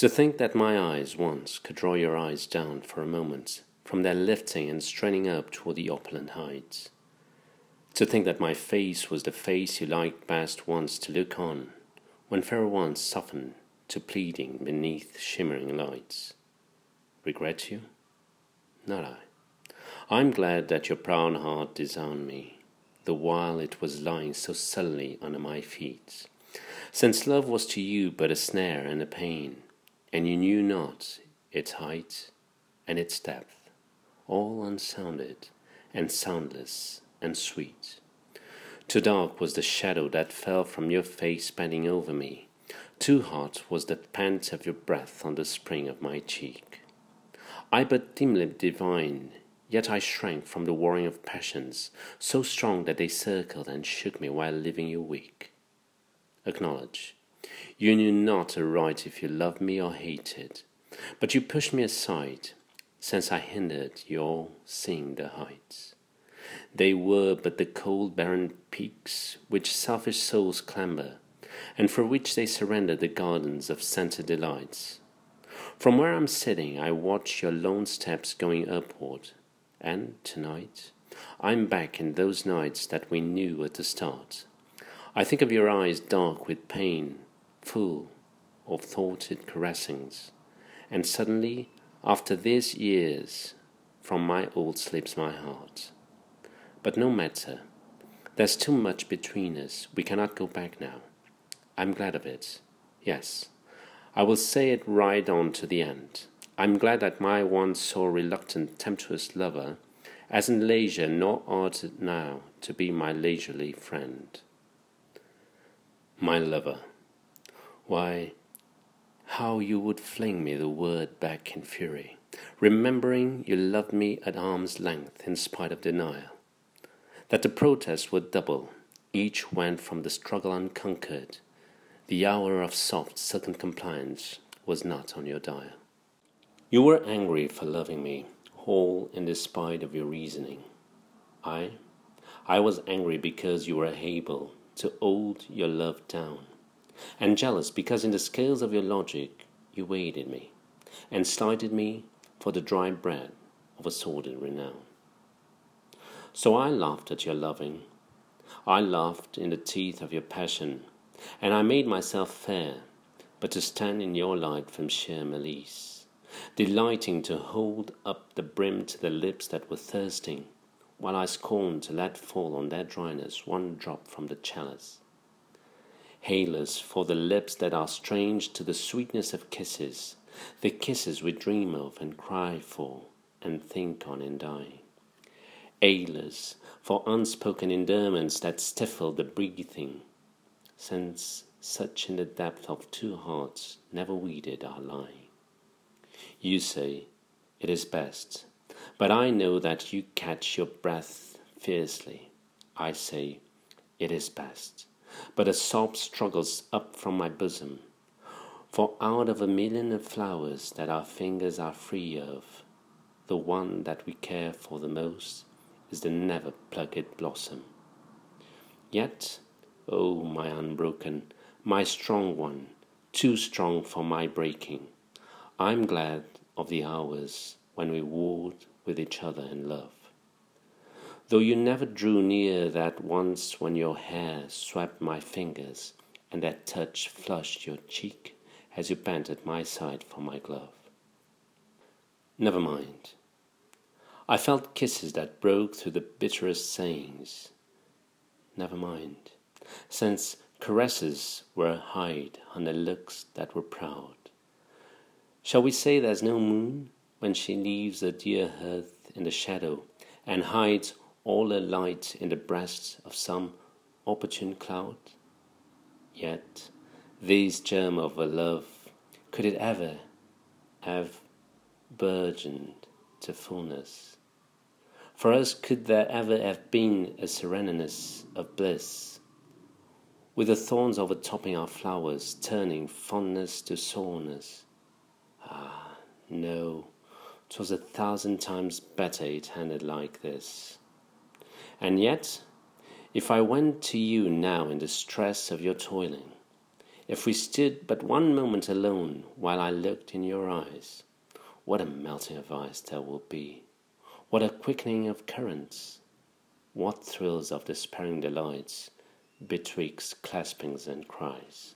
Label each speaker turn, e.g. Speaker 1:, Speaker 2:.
Speaker 1: To think that my eyes once could draw your eyes down for a moment from their lifting and straining up toward the opulent heights. To think that my face was the face you liked best once to look on, when fair ones softened to pleading beneath shimmering lights. Regret you? Not I. I'm glad that your proud heart disowned me, the while it was lying so sullenly under my feet, since love was to you but a snare and a pain, and you knew not its height and its depth, all unsounded and soundless and sweet. Too dark was the shadow that fell from your face bending over me, too hot was the pant of your breath on the spring of my cheek. I but dimly divine, yet I shrank from the warring of passions, so strong that they circled and shook me while leaving you weak. Acknowledge, you knew not aright if you loved me or hated, but you pushed me aside, since I hindered your seeing the heights. They were but the cold, barren peaks which selfish souls clamber, and for which they surrender the gardens of scented delights. From where I'm sitting, I watch your lone steps going upward, and tonight I'm back in those nights that we knew at the start. I think of your eyes dark with pain, full of thwarted caressings, and suddenly, after these years, from my old slips my heart. But no matter. There's too much between us. We cannot go back now. I'm glad of it. Yes. I will say it right on to the end. I'm glad that my once so reluctant, tempestuous lover hasn't leisure nor art now to be my leisurely friend. My lover. Why, how you would fling me the word back in fury, remembering you loved me at arm's length in spite of denial that the protests were double, each went from the struggle unconquered. The hour of soft, silken compliance was not on your dial. You were angry for loving me, whole in despite of your reasoning. I, I was angry because you were able to hold your love down, and jealous because in the scales of your logic you weighed me, and slighted me for the dry bread of a sordid renown. So I laughed at your loving. I laughed in the teeth of your passion, and I made myself fair, but to stand in your light from sheer malice, delighting to hold up the brim to the lips that were thirsting, while I scorned to let fall on their dryness one drop from the chalice. Hailers for the lips that are strange to the sweetness of kisses, the kisses we dream of and cry for and think on in dying ailers, for unspoken endearments that stifle the breathing, since such in the depth of two hearts never weeded our lie. You say, it is best, but I know that you catch your breath fiercely. I say, it is best, but a sob struggles up from my bosom. For out of a million of flowers that our fingers are free of, the one that we care for the most is the never plucked blossom. Yet, oh, my unbroken, my strong one, too strong for my breaking, I'm glad of the hours when we warred with each other in love. Though you never drew near that once when your hair swept my fingers and that touch flushed your cheek as you bent at my side for my glove. Never mind. I felt kisses that broke through the bitterest sayings. Never mind, since caresses were a hide under looks that were proud. Shall we say there's no moon when she leaves her dear hearth in the shadow and hides all her light in the breast of some opportune cloud? Yet, this germ of a love, could it ever have burgeoned to fullness? For us, could there ever have been a sereneness of bliss? With the thorns overtopping our flowers, turning fondness to soreness? Ah, no, 'twas a thousand times better it ended like this. And yet, if I went to you now in the stress of your toiling, If we stood but one moment alone while I looked in your eyes, what a melting of ice there would be! What a quickening of currents! What thrills of despairing delights betwixt claspings and cries!